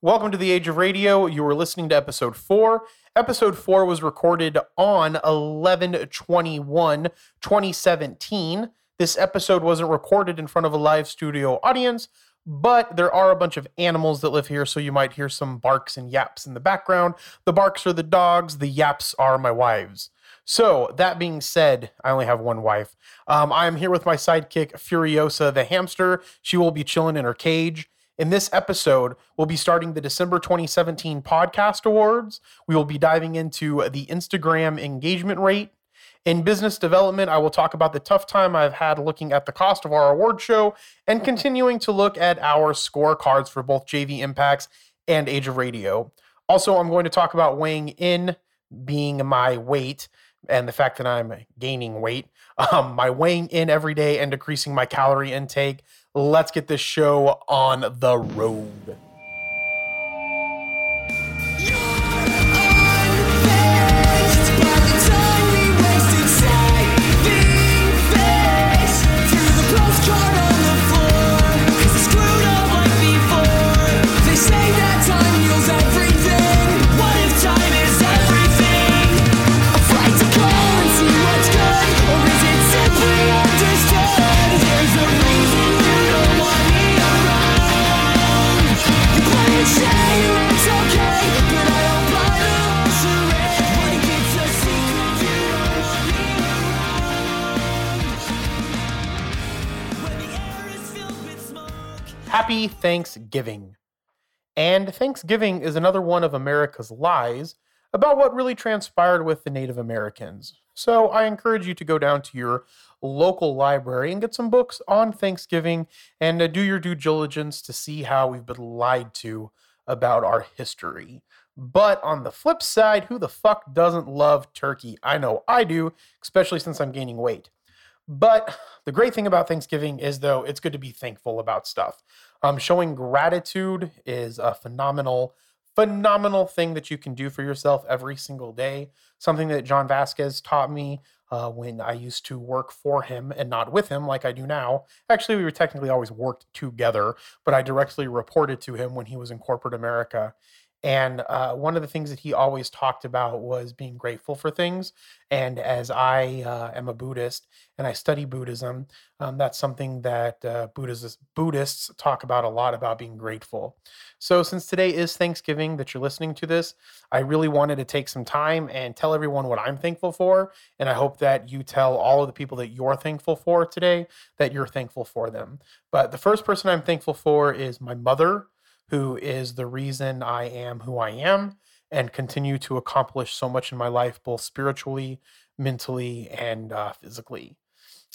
Welcome to the Age of Radio. You were listening to episode four. Episode four was recorded on 11 21 2017. This episode wasn't recorded in front of a live studio audience, but there are a bunch of animals that live here, so you might hear some barks and yaps in the background. The barks are the dogs, the yaps are my wives. So, that being said, I only have one wife. Um, I am here with my sidekick, Furiosa the hamster. She will be chilling in her cage. In this episode, we'll be starting the December 2017 Podcast Awards. We will be diving into the Instagram engagement rate. In business development, I will talk about the tough time I've had looking at the cost of our award show and continuing to look at our scorecards for both JV Impacts and Age of Radio. Also, I'm going to talk about weighing in, being my weight, and the fact that I'm gaining weight, um, my weighing in every day and decreasing my calorie intake. Let's get this show on the road. Happy Thanksgiving. And Thanksgiving is another one of America's lies about what really transpired with the Native Americans. So I encourage you to go down to your local library and get some books on Thanksgiving and uh, do your due diligence to see how we've been lied to about our history. But on the flip side, who the fuck doesn't love turkey? I know I do, especially since I'm gaining weight. But the great thing about Thanksgiving is, though, it's good to be thankful about stuff. Um, showing gratitude is a phenomenal, phenomenal thing that you can do for yourself every single day. Something that John Vasquez taught me uh, when I used to work for him and not with him like I do now. Actually, we were technically always worked together, but I directly reported to him when he was in corporate America. And uh, one of the things that he always talked about was being grateful for things. And as I uh, am a Buddhist and I study Buddhism, um, that's something that uh, Buddhists, Buddhists talk about a lot about being grateful. So, since today is Thanksgiving that you're listening to this, I really wanted to take some time and tell everyone what I'm thankful for. And I hope that you tell all of the people that you're thankful for today that you're thankful for them. But the first person I'm thankful for is my mother who is the reason I am who I am and continue to accomplish so much in my life, both spiritually, mentally, and uh, physically.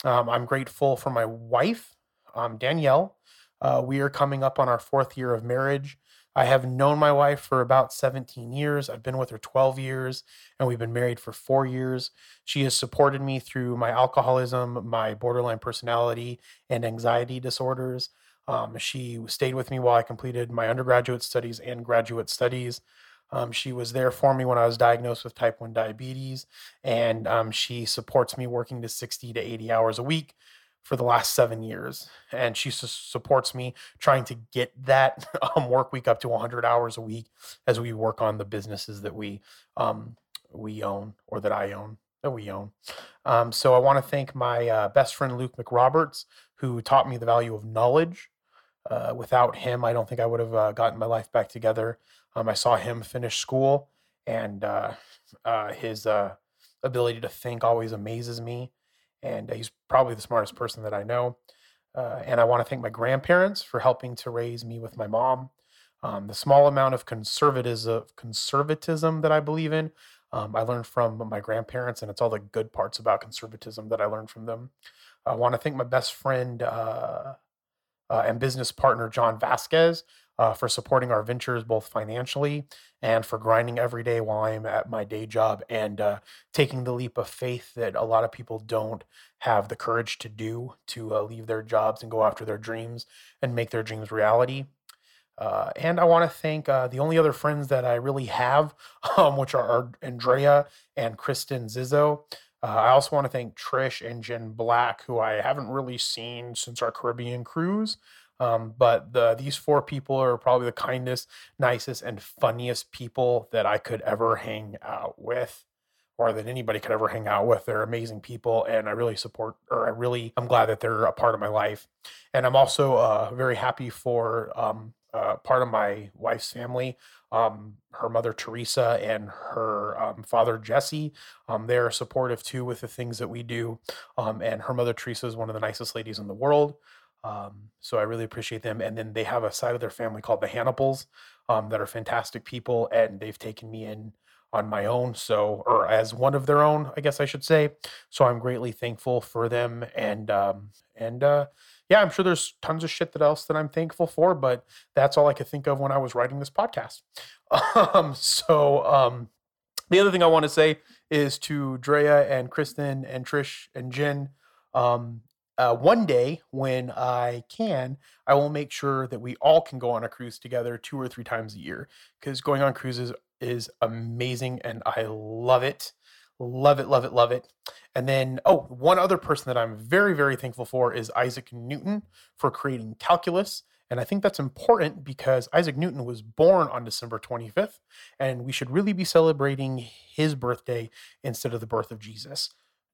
Um, I'm grateful for my wife, um, Danielle. Uh, we are coming up on our fourth year of marriage. I have known my wife for about 17 years. I've been with her 12 years, and we've been married for four years. She has supported me through my alcoholism, my borderline personality, and anxiety disorders. Um, she stayed with me while I completed my undergraduate studies and graduate studies. Um, she was there for me when I was diagnosed with type 1 diabetes, and um, she supports me working to 60 to 80 hours a week for the last seven years. And she su- supports me trying to get that um, work week up to 100 hours a week as we work on the businesses that we um, we own or that I own that we own. Um, so I want to thank my uh, best friend Luke McRoberts, who taught me the value of knowledge. Uh, without him, I don't think I would have uh, gotten my life back together. Um, I saw him finish school, and uh, uh his uh, ability to think always amazes me. And he's probably the smartest person that I know. Uh, and I want to thank my grandparents for helping to raise me with my mom. Um, the small amount of conservatism, conservatism that I believe in, um, I learned from my grandparents, and it's all the good parts about conservatism that I learned from them. I want to thank my best friend uh, and business partner John Vasquez uh, for supporting our ventures both financially and for grinding every day while I'm at my day job and uh, taking the leap of faith that a lot of people don't have the courage to do to uh, leave their jobs and go after their dreams and make their dreams reality. Uh, and I want to thank uh, the only other friends that I really have, um, which are Andrea and Kristen Zizzo. Uh, I also want to thank Trish and Jen Black, who I haven't really seen since our Caribbean cruise. Um, but the these four people are probably the kindest, nicest, and funniest people that I could ever hang out with or that anybody could ever hang out with. They're amazing people, and I really support, or I really, I'm glad that they're a part of my life. And I'm also uh, very happy for um, uh, part of my wife's family, um, her mother Teresa and her um, father Jesse. Um, they're supportive too with the things that we do. Um, and her mother Teresa is one of the nicest ladies in the world. Um, so I really appreciate them. And then they have a side of their family called the Hannibals um, that are fantastic people, and they've taken me in on my own so or as one of their own i guess i should say so i'm greatly thankful for them and and uh yeah i'm sure there's tons of shit that else that i'm thankful for but that's all i could think of when i was writing this podcast um so um the other thing i want to say is to drea and kristen and trish and jen um uh, one day when I can, I will make sure that we all can go on a cruise together two or three times a year because going on cruises is amazing and I love it. Love it, love it, love it. And then, oh, one other person that I'm very, very thankful for is Isaac Newton for creating calculus. And I think that's important because Isaac Newton was born on December 25th, and we should really be celebrating his birthday instead of the birth of Jesus.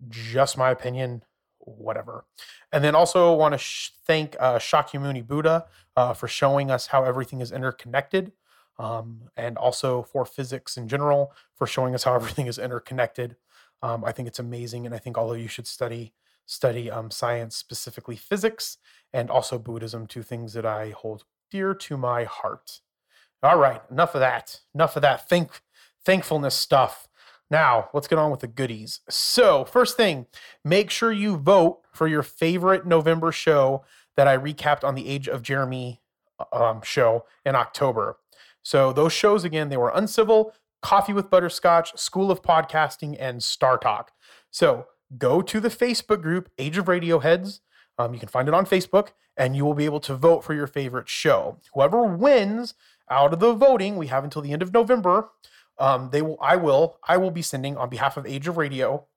Just my opinion, whatever. And then also want to sh- thank uh, Shakyamuni Buddha uh, for showing us how everything is interconnected um, and also for physics in general for showing us how everything is interconnected. Um, I think it's amazing, and I think all of you should study study um, science, specifically physics, and also Buddhism, two things that I hold dear to my heart. All right, enough of that. Enough of that think thankfulness stuff. Now, let's get on with the goodies. So, first thing, make sure you vote for your favorite November show that I recapped on the Age of Jeremy uh, um, show in October. So those shows again, they were Uncivil, Coffee with Butterscotch, School of Podcasting, and Star Talk. So go to the Facebook group Age of Radioheads. Um, you can find it on Facebook, and you will be able to vote for your favorite show. Whoever wins out of the voting, we have until the end of November. Um, they will, I will, I will be sending on behalf of Age of Radio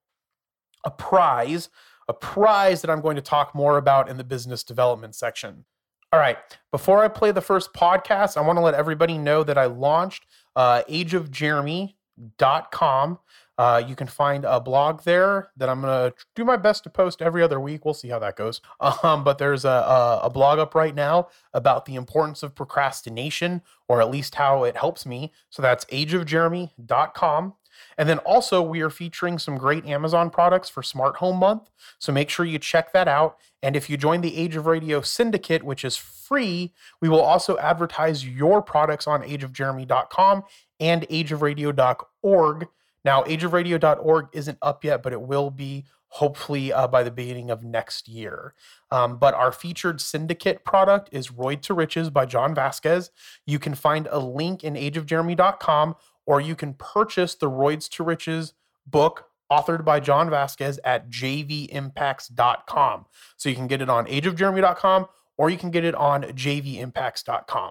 a prize, a prize that I'm going to talk more about in the business development section. All right. Before I play the first podcast, I want to let everybody know that I launched uh, ageofjeremy.com. Uh, you can find a blog there that I'm going to do my best to post every other week. We'll see how that goes. Um, but there's a, a, a blog up right now about the importance of procrastination, or at least how it helps me. So that's ageofjeremy.com. And then also, we are featuring some great Amazon products for Smart Home Month. So make sure you check that out. And if you join the Age of Radio Syndicate, which is free, we will also advertise your products on ageofjeremy.com and ageofradio.org. Now, ageofradio.org isn't up yet, but it will be hopefully uh, by the beginning of next year. Um, but our featured syndicate product is Roid to Riches by John Vasquez. You can find a link in ageofjeremy.com or you can purchase the Roids to Riches book authored by John Vasquez at jvimpacts.com. So you can get it on ageofjeremy.com or you can get it on jvimpacts.com.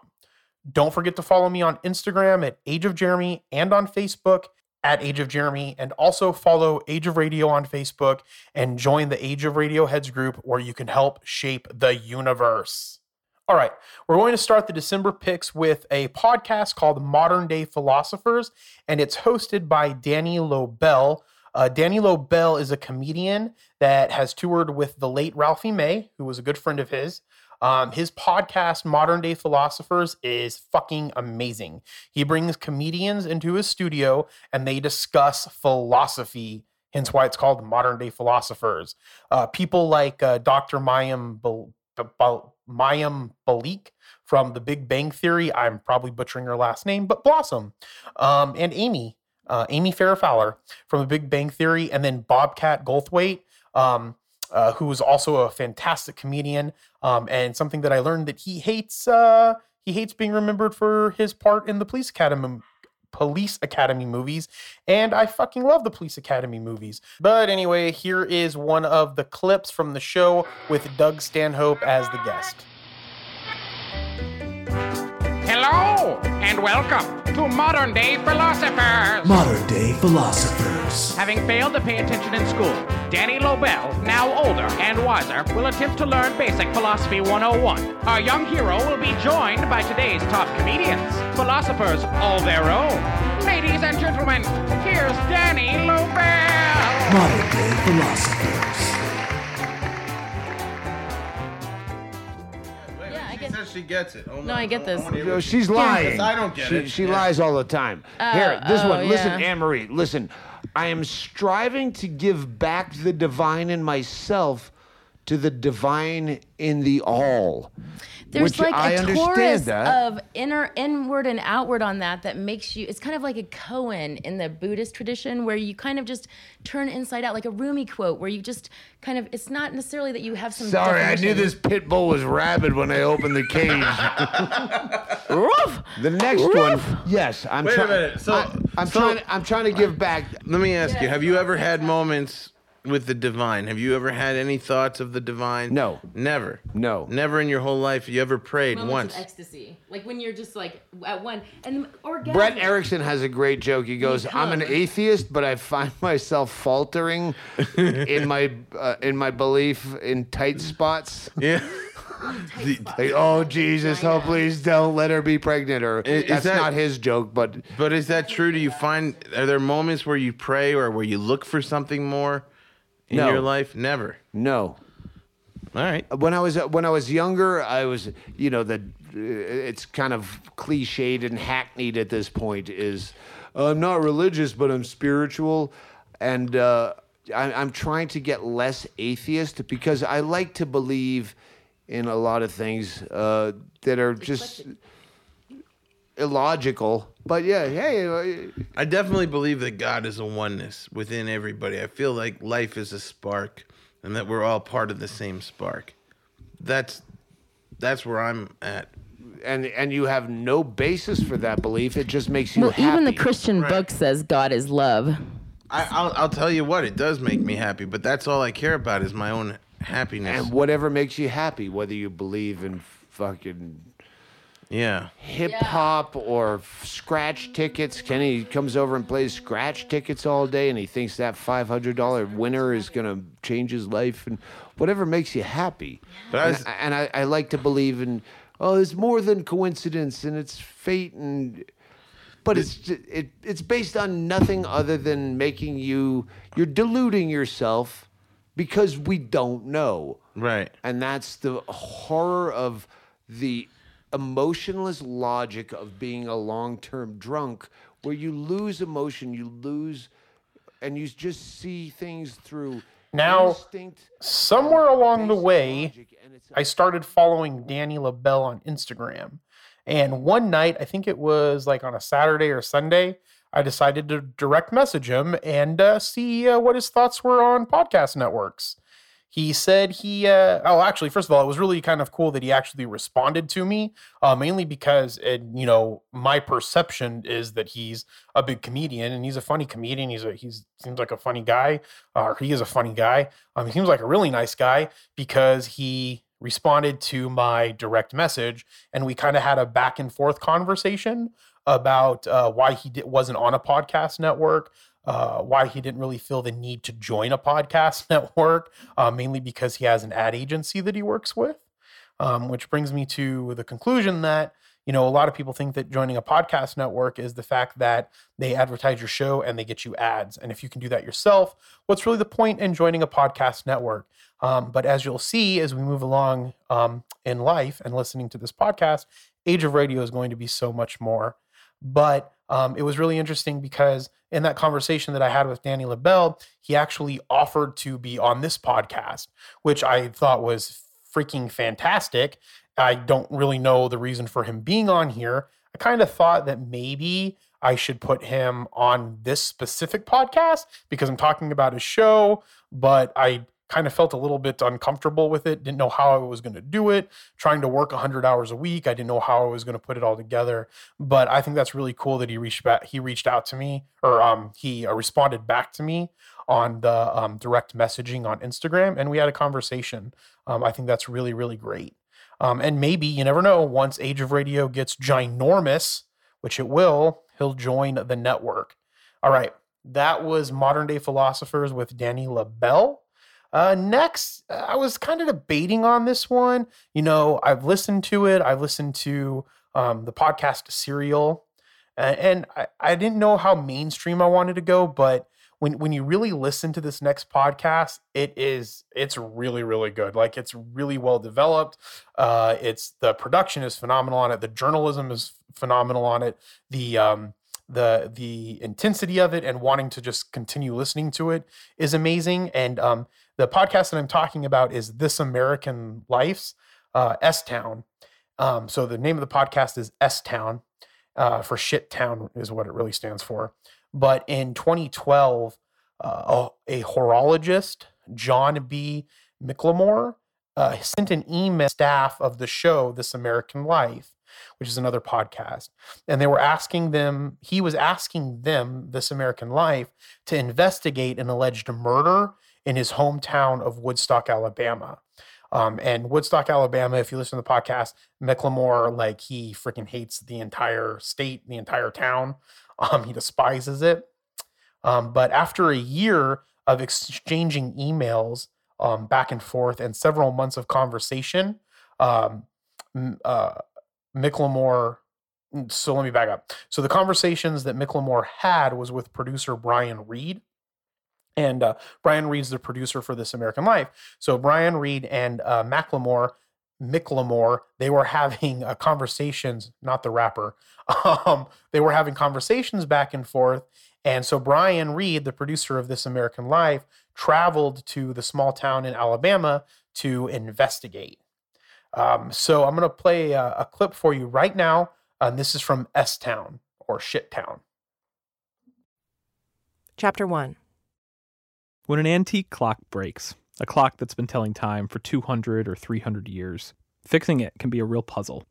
Don't forget to follow me on Instagram at Age of Jeremy and on Facebook at Age of Jeremy, and also follow Age of Radio on Facebook and join the Age of Radio Heads group where you can help shape the universe. All right, we're going to start the December picks with a podcast called Modern Day Philosophers, and it's hosted by Danny Lobel. Uh, Danny Lobel is a comedian that has toured with the late Ralphie May, who was a good friend of his. Um, his podcast, Modern Day Philosophers, is fucking amazing. He brings comedians into his studio and they discuss philosophy, hence why it's called Modern Day Philosophers. Uh, people like uh, Dr. Mayim Bal- Bal- Mayim Bialik from The Big Bang Theory. I'm probably butchering her last name, but Blossom. Um, and Amy, uh, Amy Farrah Fowler from The Big Bang Theory, and then Bobcat Goldthwait, um, uh, who is also a fantastic comedian. Um, and something that I learned that he hates. Uh, he hates being remembered for his part in the Police Academy Police Academy movies, and I fucking love the Police Academy movies. But anyway, here is one of the clips from the show with Doug Stanhope as the guest. Hello, and welcome to Modern Day Philosophers. Modern day philosophers. Having failed to pay attention in school, Danny Lobel, now older and wiser, will attempt to learn Basic Philosophy 101. Our young hero will be joined by today's top comedians, philosophers all their own. Ladies and gentlemen, here's Danny Lobel. Modern day philosophers. She get. says she gets it. Oh, No, I get this. wanna No, she's she- lying. I don't get she, it. She Yeah. lies all the time. Uh, Here, this oh, one. Listen, yeah. Anne Marie. Listen, I am striving to give back the divine in myself to the divine in the all. There's which like I a understand chorus that. of inner, inward, and outward on that that makes you. It's kind of like a koan in the Buddhist tradition, where you kind of just turn inside out, like a Rumi quote, where you just kind of. It's not necessarily that you have some. Sorry, I knew this pit bull was rabid when I opened the cage. Roof! the next one, yes, I'm Wait a minute, so- I, am so- trying. I'm trying to give back. Let me ask you: Have you ever had moments with the divine? Have you ever had any thoughts of the divine? No. Never. No. Never in your whole life. You ever prayed Moments once? of ecstasy, like when you're just like at one and orgasm. Brett Erickson has a great joke. He goes, "I'm an atheist, but I find myself faltering in my uh, in my belief in tight spots. yeah. Like, oh Jesus, oh please don't let her be pregnant." Or is that's that- not his joke, but But is that true? Do you find are there moments where you pray or where you look for something more in No. your life? Never. no. All right. When I was when I was younger, I was you know the it's kind of cliched and hackneyed at this point. Is I'm not religious, but I'm spiritual, and uh, I, I'm trying to get less atheist because I like to believe in a lot of things uh, that are just illogical. But yeah, hey, uh, I definitely believe that God is a oneness within everybody. I feel like life is a spark and that we're all part of the same spark. That's that's where I'm at. and and you have no basis for that belief. It just makes you Well, happy. even the Christian book says God is love. I, I'll, I'll tell you what, it does make me happy, but that's all I care about is my own happiness. and whatever makes you happy, whether you believe in fucking yeah. hip hop or scratch tickets. Kenny comes over and plays scratch tickets all day, and he thinks that five hundred dollar winner is gonna change his life, and whatever makes you happy. But I and was- I, and I, I like to believe in oh, it's more than coincidence, and it's fate, and but it's ju- it it's based on nothing other than making you you're deluding yourself because we don't know. Right. And that's the horror of the emotionless logic of being a long term drunk, where you lose emotion, you lose, and you just see things through Now, instinct. Somewhere along the way, logic, I started following Danny Lobel on Instagram. And one night, I think it was like on a Saturday or Sunday, I decided to direct message him and uh, see uh, what his thoughts were on podcast networks. He said he, uh, oh, actually, first of all, it was really kind of cool that he actually responded to me, uh, mainly because, it, you know, my perception is that he's a big comedian and he's a funny comedian. He's a, he's seems like a funny guy, or he is a funny guy. Um, he seems like a really nice guy because he responded to my direct message and we kind of had a back and forth conversation about uh, why he wasn't on a podcast network uh, why he didn't really feel the need to join a podcast network, uh, mainly because he has an ad agency that he works with. Um, which brings me to the conclusion that you know a lot of people think that joining a podcast network is the fact that they advertise your show and they get you ads, and if you can do that yourself, what's really the point in joining a podcast network? Um, but as you'll see as we move along um, in life and listening to this podcast, Age of Radio is going to be so much more. But um, it was really interesting because in that conversation that I had with Danny Lobel, he actually offered to be on this podcast, which I thought was freaking fantastic. I don't really know the reason for him being on here. I kind of thought that maybe I should put him on this specific podcast because I'm talking about his show, but I kind of felt a little bit uncomfortable with it, didn't know how I was going to do it, trying to work 100 hours a week. I didn't know how I was going to put it all together, but I think that's really cool that he reached back he reached out to me or um he uh, responded back to me on the um, direct messaging on Instagram and we had a conversation. Um, I think that's really really great. Um, and maybe you never know once Age of Radio gets ginormous, which it will, he'll join the network. All right. That was Modern Day Philosophers with Danny Lobel. Uh, next, I was kind of debating on this one. You know, I've listened to it. I've listened to um, the podcast Serial, and, and I, I didn't know how mainstream I wanted to go, but when when you really listen to this next podcast, it is it's really really good. Like it's really well developed. Uh, it's the production is phenomenal on it. The journalism is phenomenal on it. The um, the the intensity of it and wanting to just continue listening to it is amazing. And um, the podcast that I'm talking about is This American Life's uh, S Town. Um, so the name of the podcast is S Town uh, for Shit Town is what it really stands for. But in 2012, uh, a, horologist, John B. McLemore, uh, sent an email staff of the show This American Life, which is another podcast, and they were asking them. He was asking them, This American Life, to investigate an alleged murder in his hometown of Woodstock, Alabama. Um, and Woodstock, Alabama, if you listen to the podcast, McLemore, like he freaking hates the entire state, the entire town. Um, he despises it. Um, but after a year of exchanging emails um, back and forth and several months of conversation, um, uh, McLemore. Mm, so let me back up. So the conversations that McLemore had was with producer Brian Reed. And uh, Brian Reed's the producer for This American Life. So Brian Reed and uh, Macklemore Micklemore, they were having uh, conversations, not the rapper. Um, they were having conversations back and forth. And so Brian Reed, the producer of This American Life, traveled to the small town in Alabama to investigate. Um, so I'm going to play a, a, clip for you right now. And this is from S Town or Shit Town. Chapter 1 When an antique clock breaks, a clock that's been telling time for 200 or 300 years. Fixing it can be a real puzzle.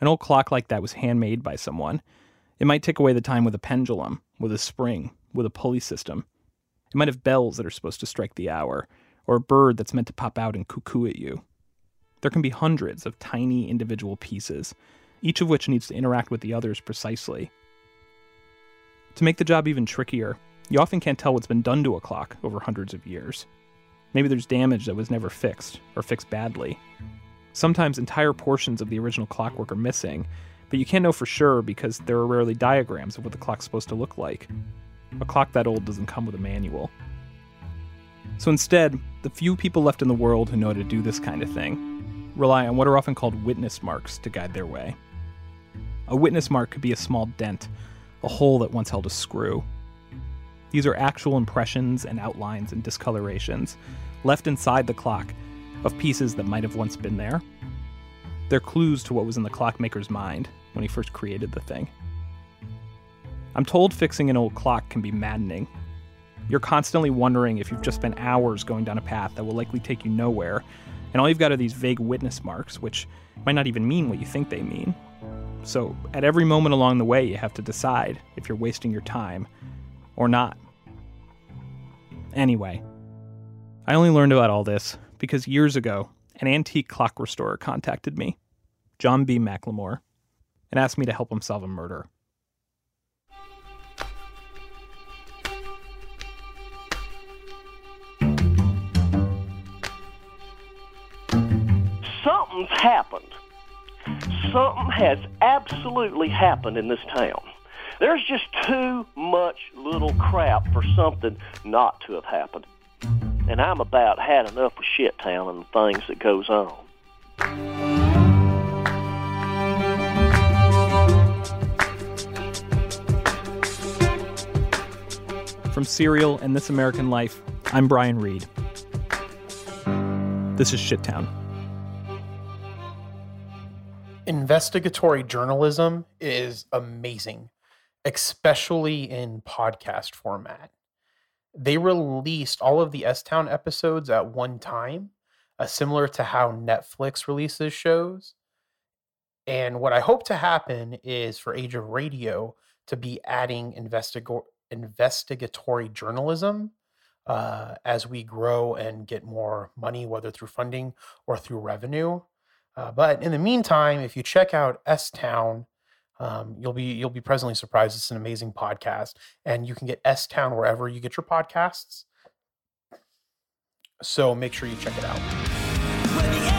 An old clock like that was handmade by someone. It might tick away the time with a pendulum, with a spring, with a pulley system. It might have bells that are supposed to strike the hour, or a bird that's meant to pop out and cuckoo at you. There can be hundreds of tiny individual pieces, each of which needs to interact with the others precisely. To make the job even trickier, you often can't tell what's been done to a clock over hundreds of years. Maybe there's damage that was never fixed, or fixed badly. Sometimes entire portions of the original clockwork are missing, but you can't know for sure because there are rarely diagrams of what the clock's supposed to look like. A clock that old doesn't come with a manual. So instead, the few people left in the world who know how to do this kind of thing rely on what are often called witness marks to guide their way. A witness mark could be a small dent, a hole that once held a screw, these are actual impressions and outlines and discolorations left inside the clock of pieces that might have once been there. They're clues to what was in the clockmaker's mind when he first created the thing. I'm told fixing an old clock can be maddening. You're constantly wondering if you've just spent hours going down a path that will likely take you nowhere, and all you've got are these vague witness marks, which might not even mean what you think they mean. So, at every moment along the way, you have to decide if you're wasting your time or not. Anyway, I only learned about all this because years ago, an antique clock restorer contacted me, John B. McLemore, and asked me to help him solve a murder. Something's happened. Something has absolutely happened in this town. There's just too much little crap for something not to have happened. And I'm about had enough of shit town and the things that goes on. From Serial and This American Life, I'm Brian Reed. This is Shittown. Investigatory journalism is amazing especially in podcast format. They released all of the S Town episodes at one time, uh, similar to how Netflix releases shows. And what I hope to happen is for Age of Radio to be adding investigatory journalism uh, as we grow and get more money, whether through funding or through revenue. Uh, but in the meantime, if you check out S Town, Um, you'll be you'll be pleasantly surprised. It's an amazing podcast, and you can get S Town wherever you get your podcasts. So make sure you check it out.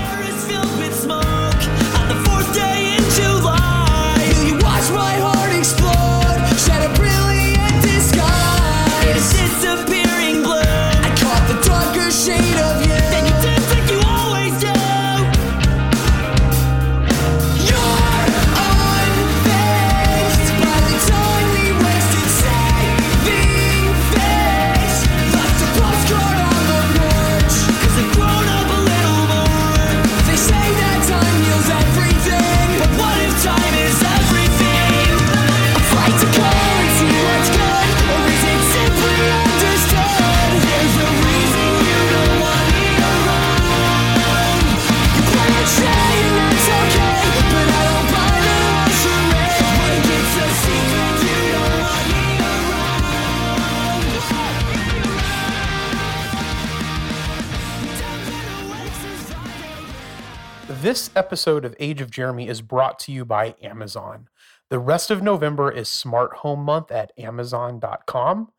This episode of Age of Jeremy is brought to you by Amazon. The rest of November is Smart Home Month at Amazon.com.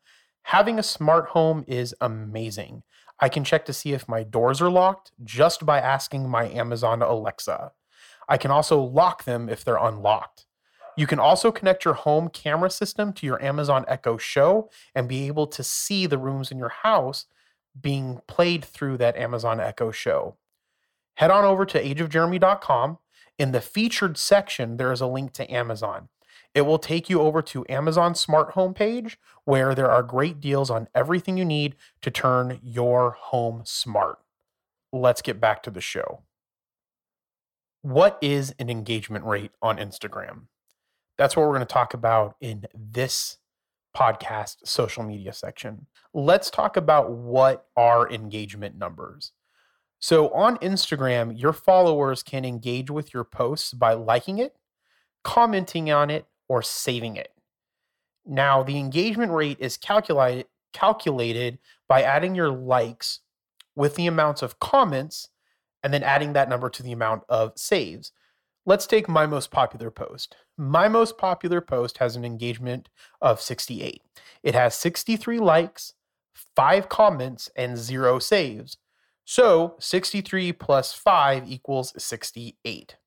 Having a smart home is amazing. I can check to see if my doors are locked just by asking my Amazon Alexa. I can also lock them if they're unlocked. You can also connect your home camera system to your Amazon Echo Show and be able to see the rooms in your house being played through that Amazon Echo Show head on over to ageofjeremy.com. In the featured section, there is a link to Amazon. It will take you over to Amazon Smart Home page where there are great deals on everything you need to turn your home smart. Let's get back to the show. What is an engagement rate on Instagram? That's what we're going to talk about in this podcast social media section. Let's talk about what are engagement numbers. So on Instagram, your followers can engage with your posts by liking it, commenting on it, or saving it. Now, the engagement rate is calculated calculated by adding your likes with the amounts of comments and then adding that number to the amount of saves. Let's take my most popular post. My most popular post has an engagement of 68. It has 63 likes, 5 comments, and 0 saves. So 63 plus 5 equals 68.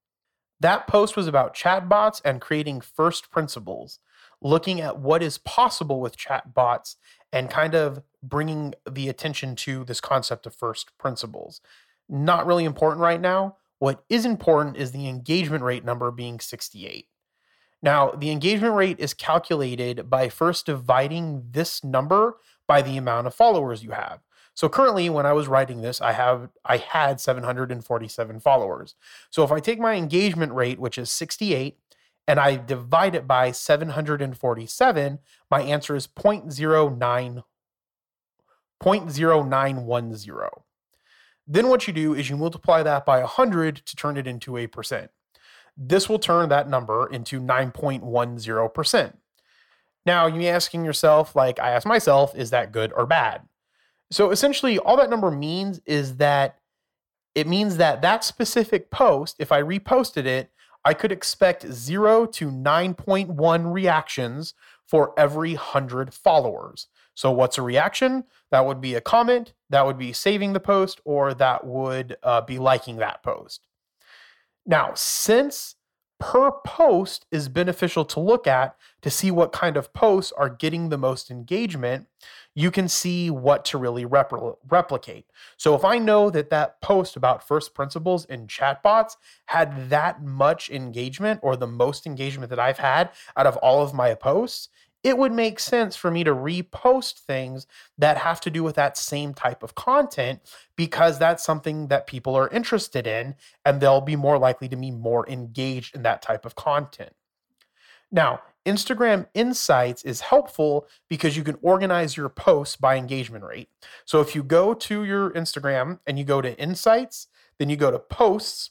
That post was about chatbots and creating first principles, looking at what is possible with chatbots and kind of bringing the attention to this concept of first principles. Not really important right now. What is important is the engagement rate number being 68. Now, the engagement rate is calculated by first dividing this number by the amount of followers you have. So currently, when I was writing this, I have I had 747 followers. So if I take my engagement rate, which is 68, and I divide it by 747, my answer is 0.09 0.0910. Then what you do is you multiply that by 100 to turn it into a percent. This will turn that number into 9.10%. Now, you may asking yourself, like I asked myself, is that good or bad? So essentially, all that number means is that it means that that specific post, if I reposted it, I could expect 0 to 9.1 reactions for every 100 followers. So, what's a reaction? That would be a comment, that would be saving the post, or that would uh, be liking that post. Now, since per post is beneficial to look at to see what kind of posts are getting the most engagement, you can see what to really repl- replicate. So if I know that that post about first principles in chatbots had that much engagement or the most engagement that I've had out of all of my posts, it would make sense for me to repost things that have to do with that same type of content because that's something that people are interested in and they'll be more likely to be more engaged in that type of content. Now, Instagram Insights is helpful because you can organize your posts by engagement rate. So if you go to your Instagram and you go to Insights, then you go to Posts,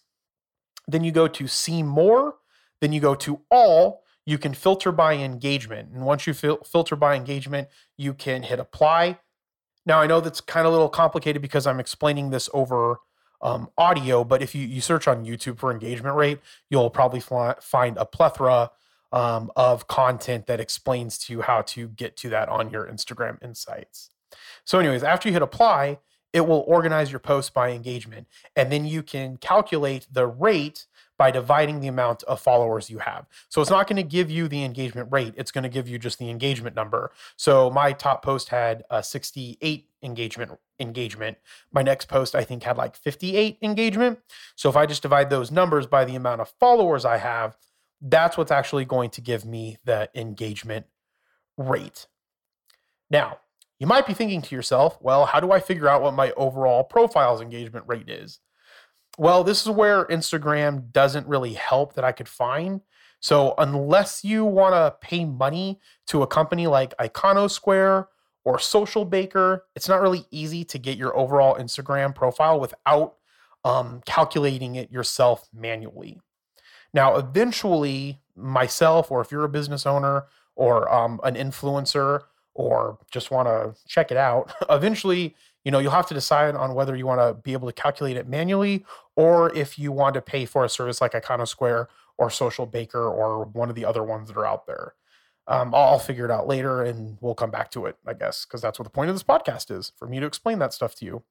then you go to See More, then you go to All, you can filter by engagement. And once you fil- filter by engagement, you can hit Apply. Now, I know that's kind of a little complicated because I'm explaining this over um, audio, but if you, you search on YouTube for engagement rate, you'll probably find a plethora um, of content that explains to you how to get to that on your Instagram insights. So, anyways, after you hit apply, it will organize your posts by engagement. And then you can calculate the rate by dividing the amount of followers you have. So it's not going to give you the engagement rate, it's going to give you just the engagement number. So my top post had a 68 engagement engagement. My next post I think had like 58 engagement. So if I just divide those numbers by the amount of followers I have, that's what's actually going to give me the engagement rate. Now, you might be thinking to yourself, well, how do I figure out what my overall profile's engagement rate is? Well, this is where Instagram doesn't really help that I could find. So, unless you want to pay money to a company like Iconosquare or Social Baker, it's not really easy to get your overall Instagram profile without um, calculating it yourself manually. Now, eventually, myself, or if you're a business owner or um, an influencer, or just want to check it out, eventually, you know, you'll have to decide on whether you want to be able to calculate it manually or if you want to pay for a service like Iconosquare or Social Baker or one of the other ones that are out there. Um, I'll, I'll figure it out later and we'll come back to it, I guess, because that's what the point of this podcast is for me to explain that stuff to you.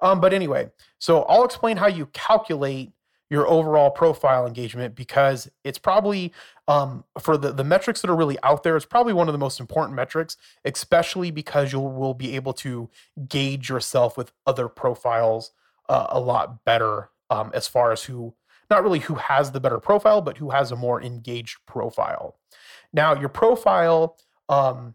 Um, but anyway, so I'll explain how you calculate your overall profile engagement because it's probably um, for the, the metrics that are really out there it's probably one of the most important metrics especially because you will be able to gauge yourself with other profiles uh, a lot better um, as far as who not really who has the better profile but who has a more engaged profile. Now your profile um,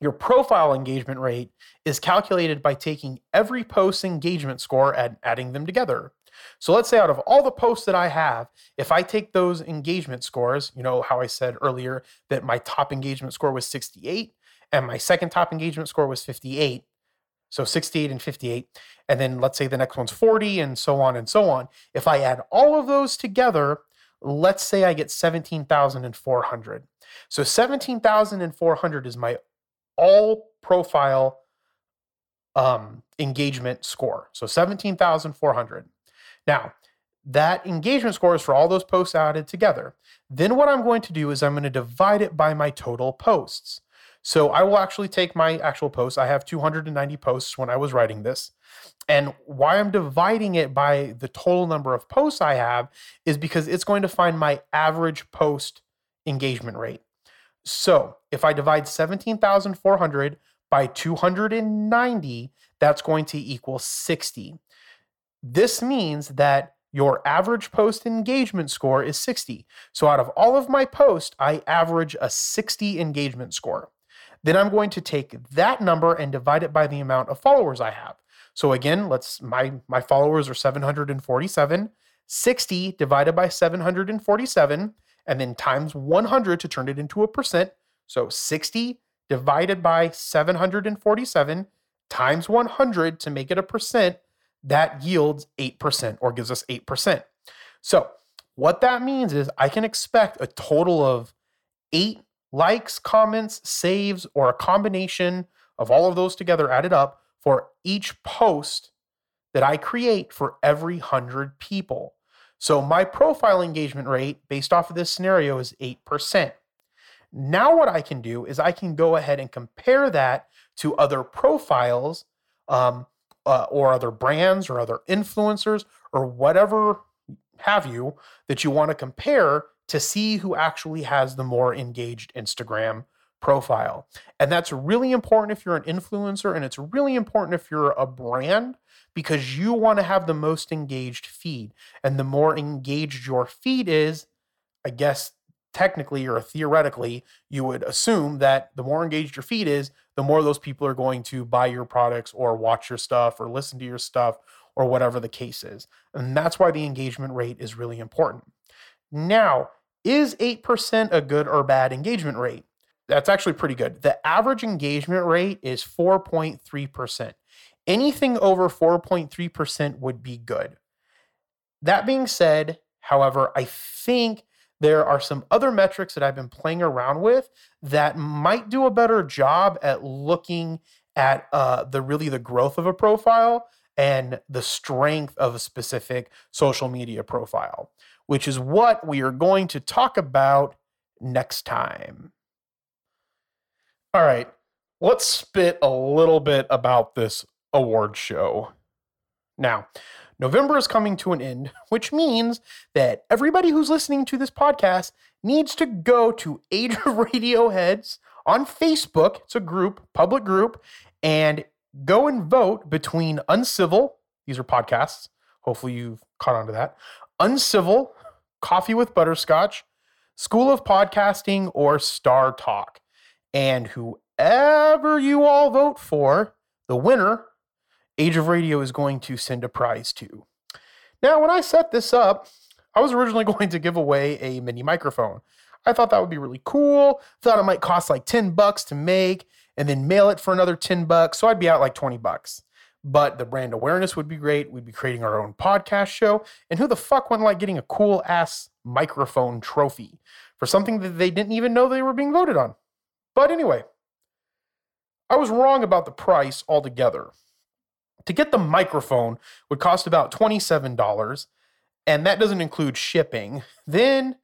your profile engagement rate is calculated by taking every post engagement score and adding them together so let's say out of all the posts that I have, if I take those engagement scores, you know how I said earlier that my top engagement score was 68 and my second top engagement score was 58. So 68 and 58. And then let's say the next one's 40 and so on and so on. If I add all of those together, let's say I get 17,400. So 17,400 is my all profile um, engagement score. So 17,400. Now, that engagement score is for all those posts added together. Then what I'm going to do is I'm going to divide it by my total posts. So I will actually take my actual posts. I have 290 posts when I was writing this. And why I'm dividing it by the total number of posts I have is because it's going to find my average post engagement rate. So if I divide 17,400 by 290, that's going to equal 60. This means that your average post engagement score is 60. So out of all of my posts, I average a 60 engagement score. Then I'm going to take that number and divide it by the amount of followers I have. So again, let's my my followers are 747. 60 divided by 747 and then times 100 to turn it into a percent. So 60 divided by 747 times 100 to make it a percent that yields 8% or gives us 8%. So, what that means is I can expect a total of eight likes, comments, saves, or a combination of all of those together added up for each post that I create for every 100 people. So, my profile engagement rate based off of this scenario is 8%. Now, what I can do is I can go ahead and compare that to other profiles um, uh, or other brands or other influencers or whatever have you that you want to compare to see who actually has the more engaged Instagram profile. And that's really important if you're an influencer and it's really important if you're a brand because you want to have the most engaged feed. And the more engaged your feed is, I guess technically or theoretically, you would assume that the more engaged your feed is, the more those people are going to buy your products or watch your stuff or listen to your stuff or whatever the case is. And that's why the engagement rate is really important. Now, is 8% a good or bad engagement rate? That's actually pretty good. The average engagement rate is 4.3%. Anything over 4.3% would be good. That being said, however, I think there are some other metrics that I've been playing around with that might do a better job at looking at uh, the really the growth of a profile and the strength of a specific social media profile, which is what we are going to talk about next time. All right, let's spit a little bit about this award show. Now, November is coming to an end, which means that everybody who's listening to this podcast needs to go to Age of Radioheads on Facebook. It's a group, public group, and go and vote between Uncivil, these are podcasts. Hopefully you've caught on to that. Uncivil, Coffee with Butterscotch, School of Podcasting, or Star Talk. And whoever you all vote for, the winner, Age of Radio is going to send a prize to. Now, when I set this up, I was originally going to give away a mini microphone. I thought that would be really cool. Thought it might cost like 10 bucks to make and then mail it for another 10 bucks. So I'd be out like 20 bucks. But the brand awareness would be great. We'd be creating our own podcast show. And who the fuck wouldn't like getting a cool ass microphone trophy for something that they didn't even know they were being voted on? But anyway, I was wrong about the price altogether. To get the microphone would cost about $27, and that doesn't include shipping. Then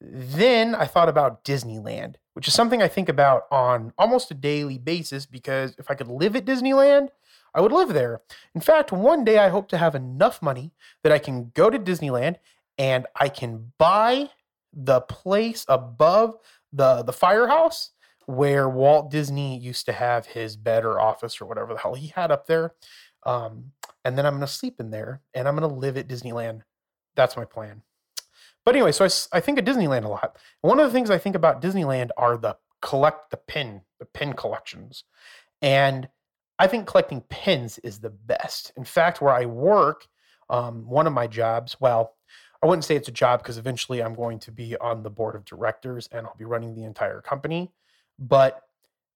then I thought about Disneyland, which is something I think about on almost a daily basis because if I could live at Disneyland, I would live there. In fact, one day I hope to have enough money that I can go to Disneyland and I can buy the place above the the firehouse where Walt Disney used to have his bed or office or whatever the hell he had up there. Um, and then I'm going to sleep in there and I'm going to live at Disneyland. That's my plan. But anyway, so I think of Disneyland a lot. One of the things I think about Disneyland are the collect the pin, the pin collections. And I think collecting pins is the best. In fact, where I work, um, one of my jobs, well, I wouldn't say it's a job because eventually I'm going to be on the board of directors and I'll be running the entire company. But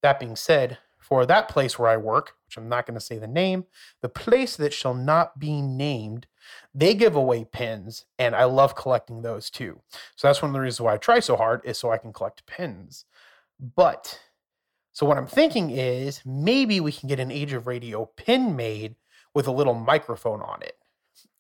that being said, for that place where I work, which I'm not going to say the name, the place that shall not be named, they give away pins, and I love collecting those too. So that's one of the reasons why I try so hard is so I can collect pins. But so what I'm thinking is maybe we can get an Age of Radio pin made with a little microphone on it.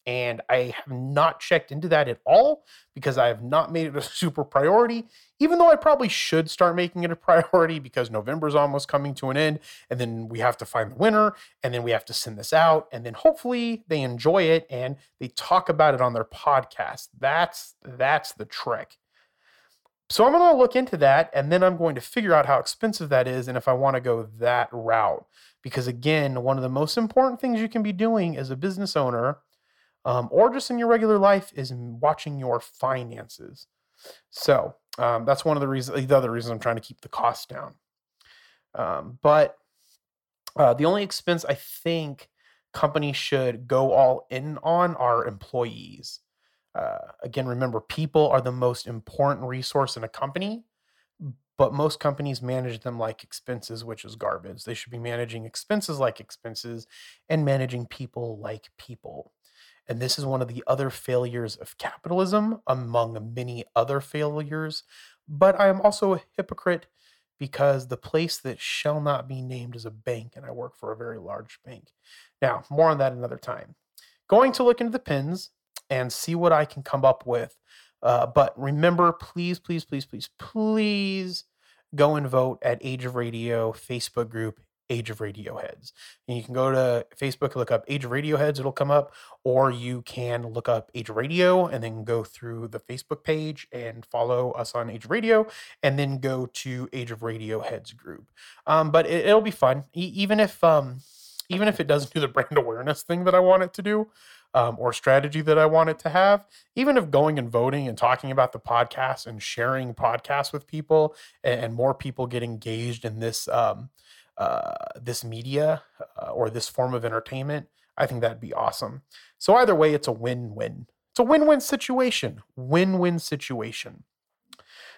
And I have not checked into that at all because I have not made it a super priority, even though I probably should start making it a priority because November is almost coming to an end. And then we have to find the winner, and then we have to send this out. And then hopefully they enjoy it and they talk about it on their podcast. That's that's the trick. So I'm going to look into that and then I'm going to figure out how expensive that is and if I want to go that route. Because again, one of the most important things you can be doing as a business owner um, or just in your regular life is watching your finances. So um, that's one of the reasons, the other reasons I'm trying to keep the cost down. Um, but uh, the only expense I think companies should go all in on are employees. Uh, again, remember, people are the most important resource in a company, but most companies manage them like expenses, which is garbage. They should be managing expenses like expenses and managing people like people. And this is one of the other failures of capitalism, among many other failures. But I am also a hypocrite because the place that shall not be named is a bank, and I work for a very large bank. Now, more on that another time. Going to look into the pins and see what I can come up with. Uh, but remember, please, please, please, please, please go and vote at Age of Radio Facebook group, Age of Radioheads. And you can go to Facebook, look up Age of Radioheads, it'll come up, or you can look up Age Radio and then go through the Facebook page and follow us on Age Radio, and then go to Age of Radioheads group. Um, but it, it'll be fun, e- even if um, even if it doesn't do the brand awareness thing that I want it to do. Um, or strategy that I want it to have, even if going and voting and talking about the podcast and sharing podcasts with people and, and more people get engaged in this um, uh, this media uh, or this form of entertainment, I think that'd be awesome. So either way, it's a win-win. It's a win-win situation. Win-win situation.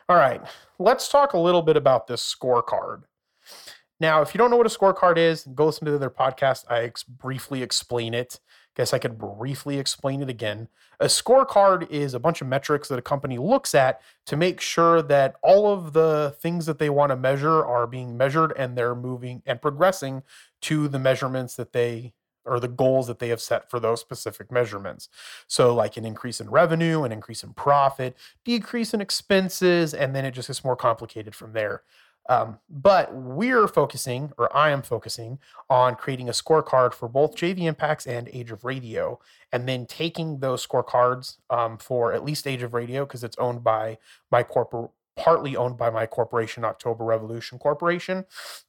All right, let's talk a little bit about this scorecard. Now, if you don't know what a scorecard is, go listen to their podcast. I ex- briefly explain it. Guess I could briefly explain it again. A scorecard is a bunch of metrics that a company looks at to make sure that all of the things that they want to measure are being measured and they're moving and progressing to the measurements that they or the goals that they have set for those specific measurements. So, like an increase in revenue, an increase in profit, decrease in expenses, and then it just gets more complicated from there. Um, but we're focusing, or I am focusing, on creating a scorecard for both JV Impacts and Age of Radio, and then taking those scorecards um, for at least Age of Radio because it's owned by my corporate, partly owned by my corporation, October Revolution Corporation,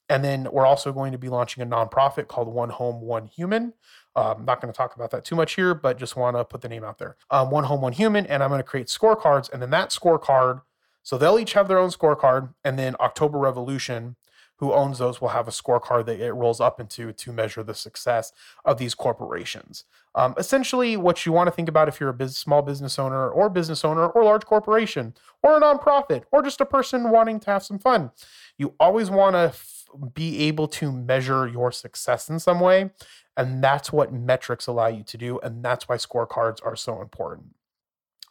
and then we're also going to be launching a nonprofit called One Home, One Human. Uh, I'm not going to talk about that too much here, but just want to put the name out there. Um, One Home, One Human, and I'm going to create scorecards, and then that scorecard so they'll each have their own scorecard, and then October Revolution, who owns those, will have a scorecard that it rolls up into to measure the success of these corporations. Um, essentially, what you want to think about if you're a business, small business owner, or business owner, or large corporation, or a nonprofit, or just a person wanting to have some fun, you always want to f- be able to measure your success in some way, and that's what metrics allow you to do, and that's why scorecards are so important.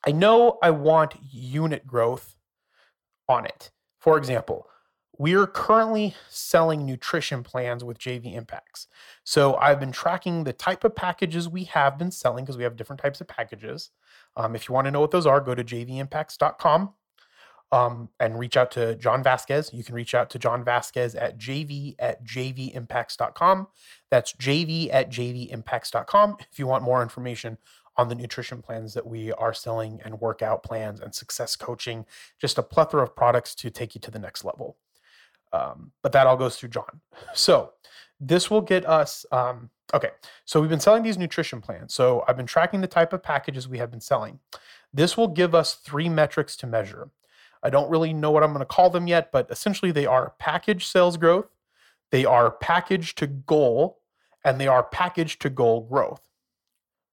I know I want unit growth on it. For example, we're currently selling nutrition plans with JV Impacts. So I've been tracking the type of packages we have been selling because we have different types of packages. Um, if you want to know what those are, go to jvimpacts.com um, and reach out to John Vasquez. You can reach out to John Vasquez at jv at jvimpacts.com. That's jv at jvimpacts.com if you want more information on the nutrition plans that we are selling and workout plans and success coaching, just a plethora of products to take you to the next level. Um, but that all goes through John. So this will get us. Um, okay, so we've been selling these nutrition plans. So I've been tracking the type of packages we have been selling. This will give us three metrics to measure. I don't really know what I'm going to call them yet, but essentially they are package sales growth, they are package to goal, and they are package to goal growth.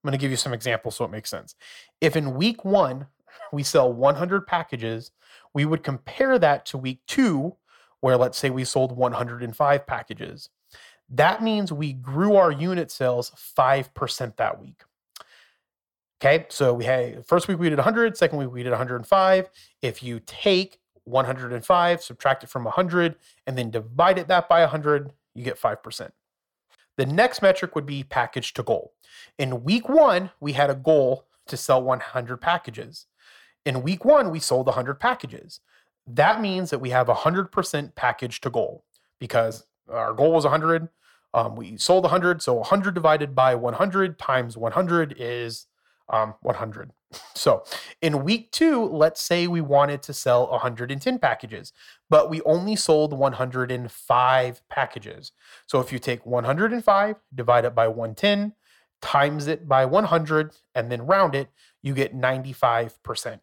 I'm going to give you some examples so it makes sense. If in week one we sell 100 packages, we would compare that to week two, where let's say we sold 105 packages. That means we grew our unit sales 5% that week. Okay, so we had first week we did 100, second week we did 105. If you take 105, subtract it from 100, and then divide it that by 100, you get 5%. The next metric would be package to goal. In week one, we had a goal to sell 100 packages. In week one, we sold 100 packages. That means that we have 100% package to goal because our goal was 100. Um, we sold 100. So 100 divided by 100 times 100 is um, 100. So in week two, let's say we wanted to sell 110 packages, but we only sold 105 packages. So if you take 105, divide it by 110, times it by 100, and then round it, you get 95%.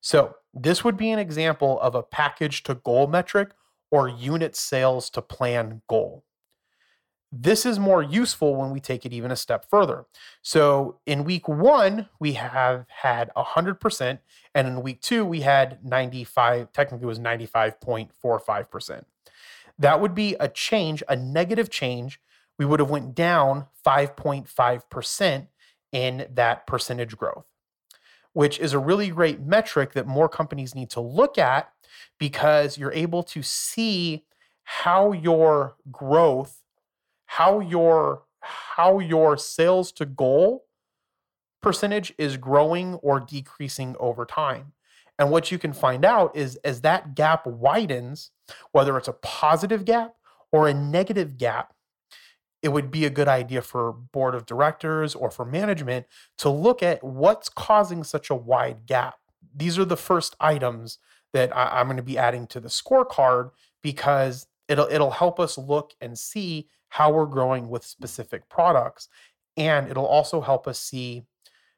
So this would be an example of a package to goal metric or unit sales to plan goal. This is more useful when we take it even a step further. So in week one, we have had 100%, and in week two, we had 95, technically was 95.45%. That would be a change, a negative change. We would have went down 5.5% in that percentage growth, which is a really great metric that more companies need to look at because you're able to see how your growth how your how your sales to goal percentage is growing or decreasing over time. And what you can find out is as that gap widens, whether it's a positive gap or a negative gap, it would be a good idea for board of directors or for management to look at what's causing such a wide gap. These are the first items that I, am going to be adding to the scorecard because it'll it'll help us look and see how we're growing with specific products and it'll also help us see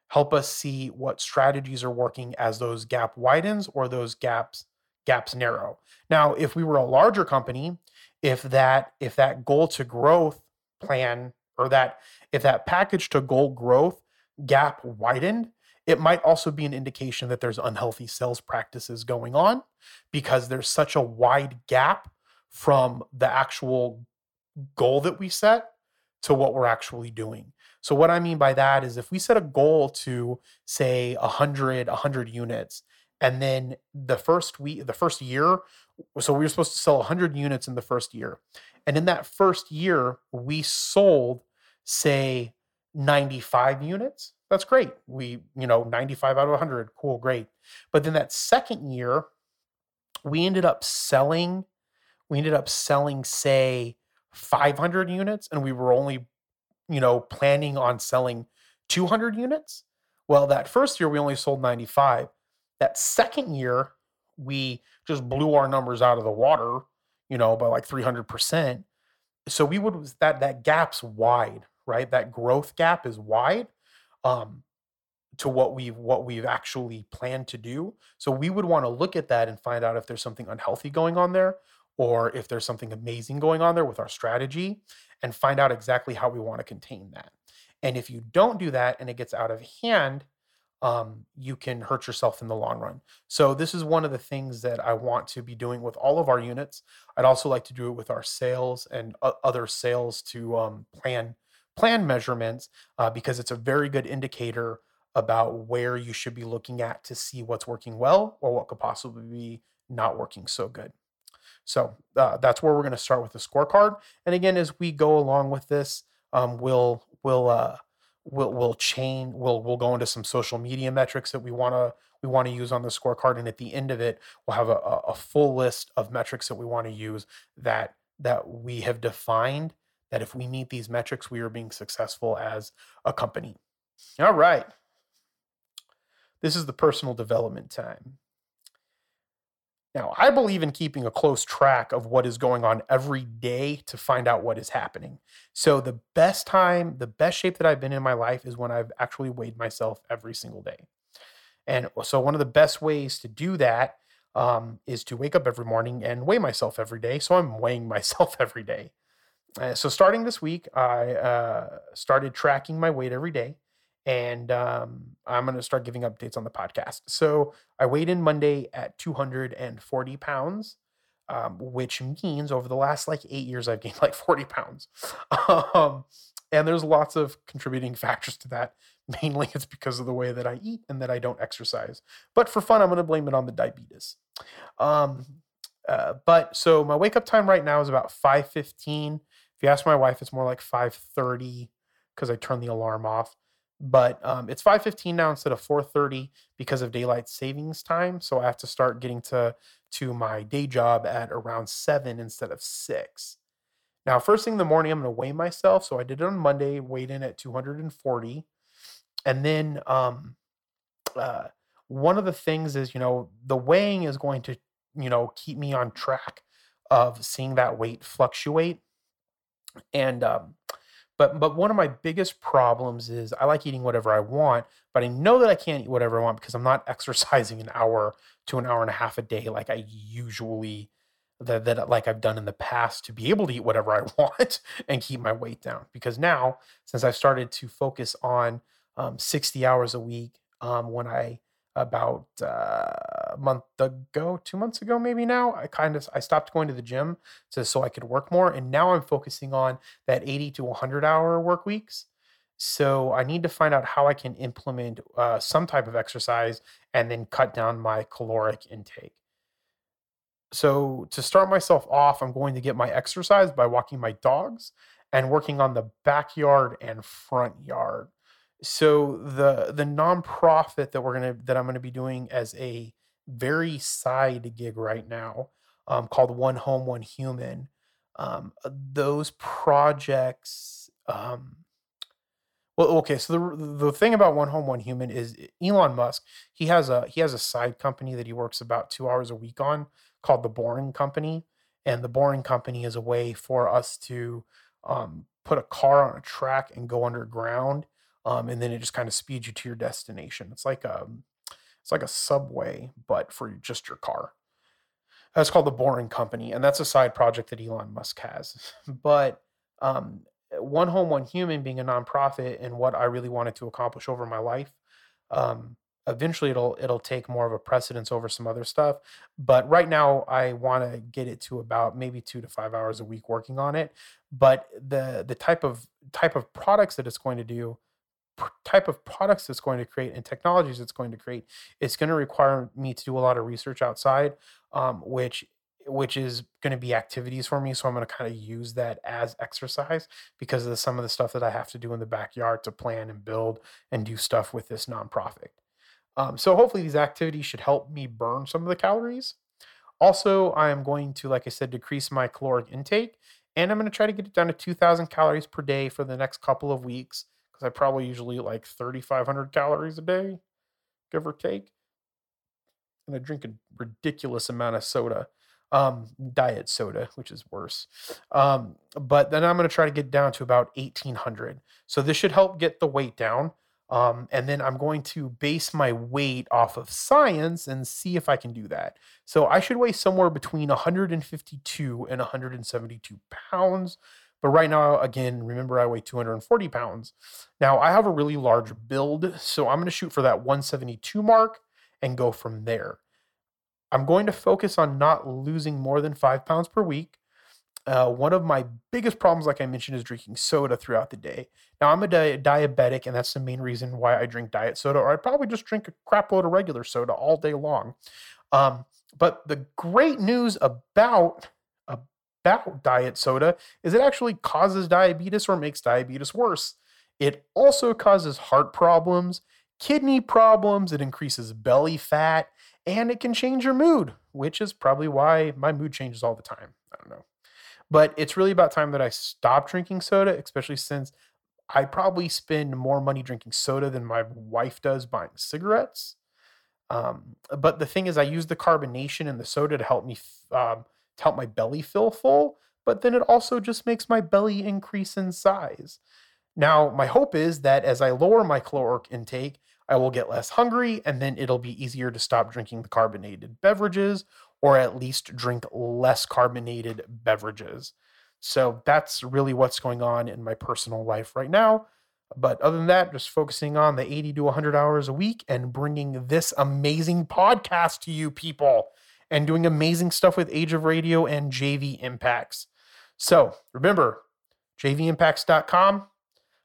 help us see what strategies are working as those gap widens or those gaps gaps narrow. Now if we were a larger company if that if that goal to growth plan or that if that package to goal growth gap widened it might also be an indication that there's unhealthy sales practices going on because there's such a wide gap from the actual goal that we set to what we're actually doing. So what I mean by that is if we set a goal to say 100 100 units and then the first week the first year so we were supposed to sell 100 units in the first year. And in that first year we sold say 95 units, that's great. We, you know, 95 out of 100, cool, great. But then that second year, we ended up selling, we ended up selling, say, 500 units, and we were only, you know, planning on selling 200 units. Well, that first year, we only sold 95. That second year, we just blew our numbers out of the water, you know, by like 300%. So we would, that, that gap's wide, right? That growth gap is wide. Um, to what we've what we've actually planned to do. So we would want to look at that and find out if there's something unhealthy going on there or if there's something amazing going on there with our strategy and find out exactly how we want to contain that. And if you don't do that and it gets out of hand, um, you can hurt yourself in the long run. So this is one of the things that I want to be doing with all of our units. I'd also like to do it with our sales and other sales to um, plan plan measurements uh, because it's a very good indicator about where you should be looking at to see what's working well or what could possibly be not working so good. So uh, that's where we're going to start with the scorecard. And again, as we go along with this, um, we'll we'll uh, we'll we'll chain we'll we'll go into some social media metrics that we want to we want to use on the scorecard, and at the end of it, we'll have a, a full list of metrics that we want to use that that we have defined that if we meet these metrics, we are being successful as a company. All right. This is the personal development time. Now, I believe in keeping a close track of what is going on every day to find out what is happening. So, the best time, the best shape that I've been in my life is when I've actually weighed myself every single day. And so, one of the best ways to do that um, is to wake up every morning and weigh myself every day. So, I'm weighing myself every day. Uh, so, starting this week, I uh, started tracking my weight every day and um, I'm going to start giving updates on the podcast. So I weighed in Monday at 240 pounds, um, which means over the last like eight years, I've gained like 40 pounds. um, and there's lots of contributing factors to that. Mainly it's because of the way that I eat and that I don't exercise. But for fun, I'm going to blame it on the diabetes. Um, uh, but so my wake up time right now is about 5:15. If you ask my wife, it's more like 5:30 because I turn the alarm off but um, it's 5.15 now instead of 4.30 because of daylight savings time so i have to start getting to to my day job at around 7 instead of 6 now first thing in the morning i'm going to weigh myself so i did it on monday weighed in at 240 and then um, uh, one of the things is you know the weighing is going to you know keep me on track of seeing that weight fluctuate and um, but but one of my biggest problems is I like eating whatever I want, but I know that I can't eat whatever I want because I'm not exercising an hour to an hour and a half a day like I usually that, that like I've done in the past to be able to eat whatever I want and keep my weight down. Because now, since I've started to focus on um, 60 hours a week, um, when I about uh, a month ago, two months ago, maybe now, I kind of I stopped going to the gym to so I could work more, and now I'm focusing on that 80 to 100 hour work weeks. So I need to find out how I can implement uh, some type of exercise and then cut down my caloric intake. So to start myself off, I'm going to get my exercise by walking my dogs and working on the backyard and front yard. So the the nonprofit that we're gonna that I'm gonna be doing as a very side gig right now, um, called One Home One Human. Um, uh, those projects. Um, well, okay. So the the thing about One Home One Human is Elon Musk. He has a he has a side company that he works about two hours a week on called the Boring Company, and the Boring Company is a way for us to um, put a car on a track and go underground um, and then it just kind of speeds you to your destination. It's like a it's like a subway, but for just your car. That's called the Boring Company, and that's a side project that Elon Musk has. But um, One Home, One Human being a nonprofit and what I really wanted to accomplish over my life, um, eventually it'll it'll take more of a precedence over some other stuff. But right now, I want to get it to about maybe two to five hours a week working on it. But the the type of type of products that it's going to do type of products it's going to create and technologies it's going to create, it's going to require me to do a lot of research outside, um, which which is going to be activities for me. So I'm going to kind of use that as exercise because of the, some of the stuff that I have to do in the backyard to plan and build and do stuff with this nonprofit. Um, so hopefully these activities should help me burn some of the calories. Also, I am going to, like I said, decrease my caloric intake, and I'm going to try to get it down to 2,000 calories per day for the next couple of weeks because I probably usually eat like 3,500 calories a day, give or take. And I drink a ridiculous amount of soda, um, diet soda, which is worse. Um, but then I'm going to try to get down to about 1,800. So this should help get the weight down. Um, and then I'm going to base my weight off of science and see if I can do that. So I should weigh somewhere between 152 and 172 pounds. But right now, again, remember I weigh 240 pounds. Now I have a really large build, so I'm going to shoot for that 172 mark and go from there. I'm going to focus on not losing more than five pounds per week. Uh, one of my biggest problems, like I mentioned, is drinking soda throughout the day. Now, I'm a di- diabetic, and that's the main reason why I drink diet soda, or I'd probably just drink a crap load of regular soda all day long. Um, but the great news about about diet soda is it actually causes diabetes or makes diabetes worse. It also causes heart problems, kidney problems, it increases belly fat, and it can change your mood, which is probably why my mood changes all the time. I don't know. But it's really about time that I stop drinking soda, especially since I probably spend more money drinking soda than my wife does buying cigarettes. Um, but the thing is, I use the carbonation in the soda to help me f- um, help my belly feel full. But then it also just makes my belly increase in size. Now, my hope is that as I lower my caloric intake, I will get less hungry, and then it'll be easier to stop drinking the carbonated beverages, or at least drink less carbonated beverages. So that's really what's going on in my personal life right now. But other than that, just focusing on the 80 to 100 hours a week and bringing this amazing podcast to you people and doing amazing stuff with Age of Radio and JV Impacts. So remember, jvimpacts.com.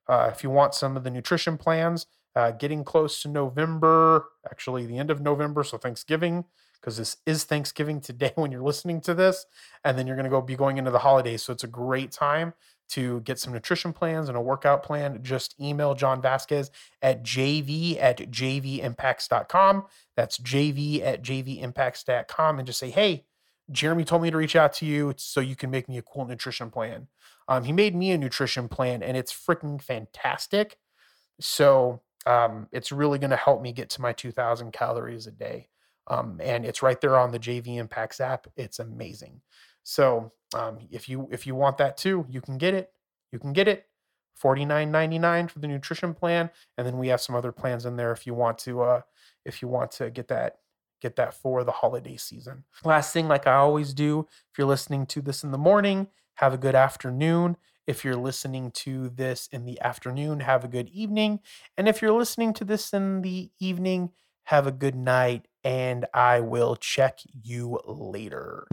Uh, if you want some of the nutrition plans, uh, getting close to November, actually the end of November, so Thanksgiving, because this is Thanksgiving today when you're listening to this, and then you're going to go be going into the holidays. So it's a great time to get some nutrition plans and a workout plan. Just email John Vasquez at jv at jvimpacts.com. That's jv at jvimpacts.com and just say, hey, Jeremy told me to reach out to you so you can make me a cool nutrition plan. Um, he made me a nutrition plan and it's freaking fantastic. So um, it's really going to help me get to my 2000 calories a day. Um, and it's right there on the JV Impacts app. It's amazing. So um, if you if you want that too, you can get it. You can get it. Forty nine ninety nine for the nutrition plan, and then we have some other plans in there if you want to uh, if you want to get that get that for the holiday season. Last thing, like I always do, if you're listening to this in the morning, have a good afternoon. If you're listening to this in the afternoon, have a good evening. And if you're listening to this in the evening, have a good night. And I will check you later.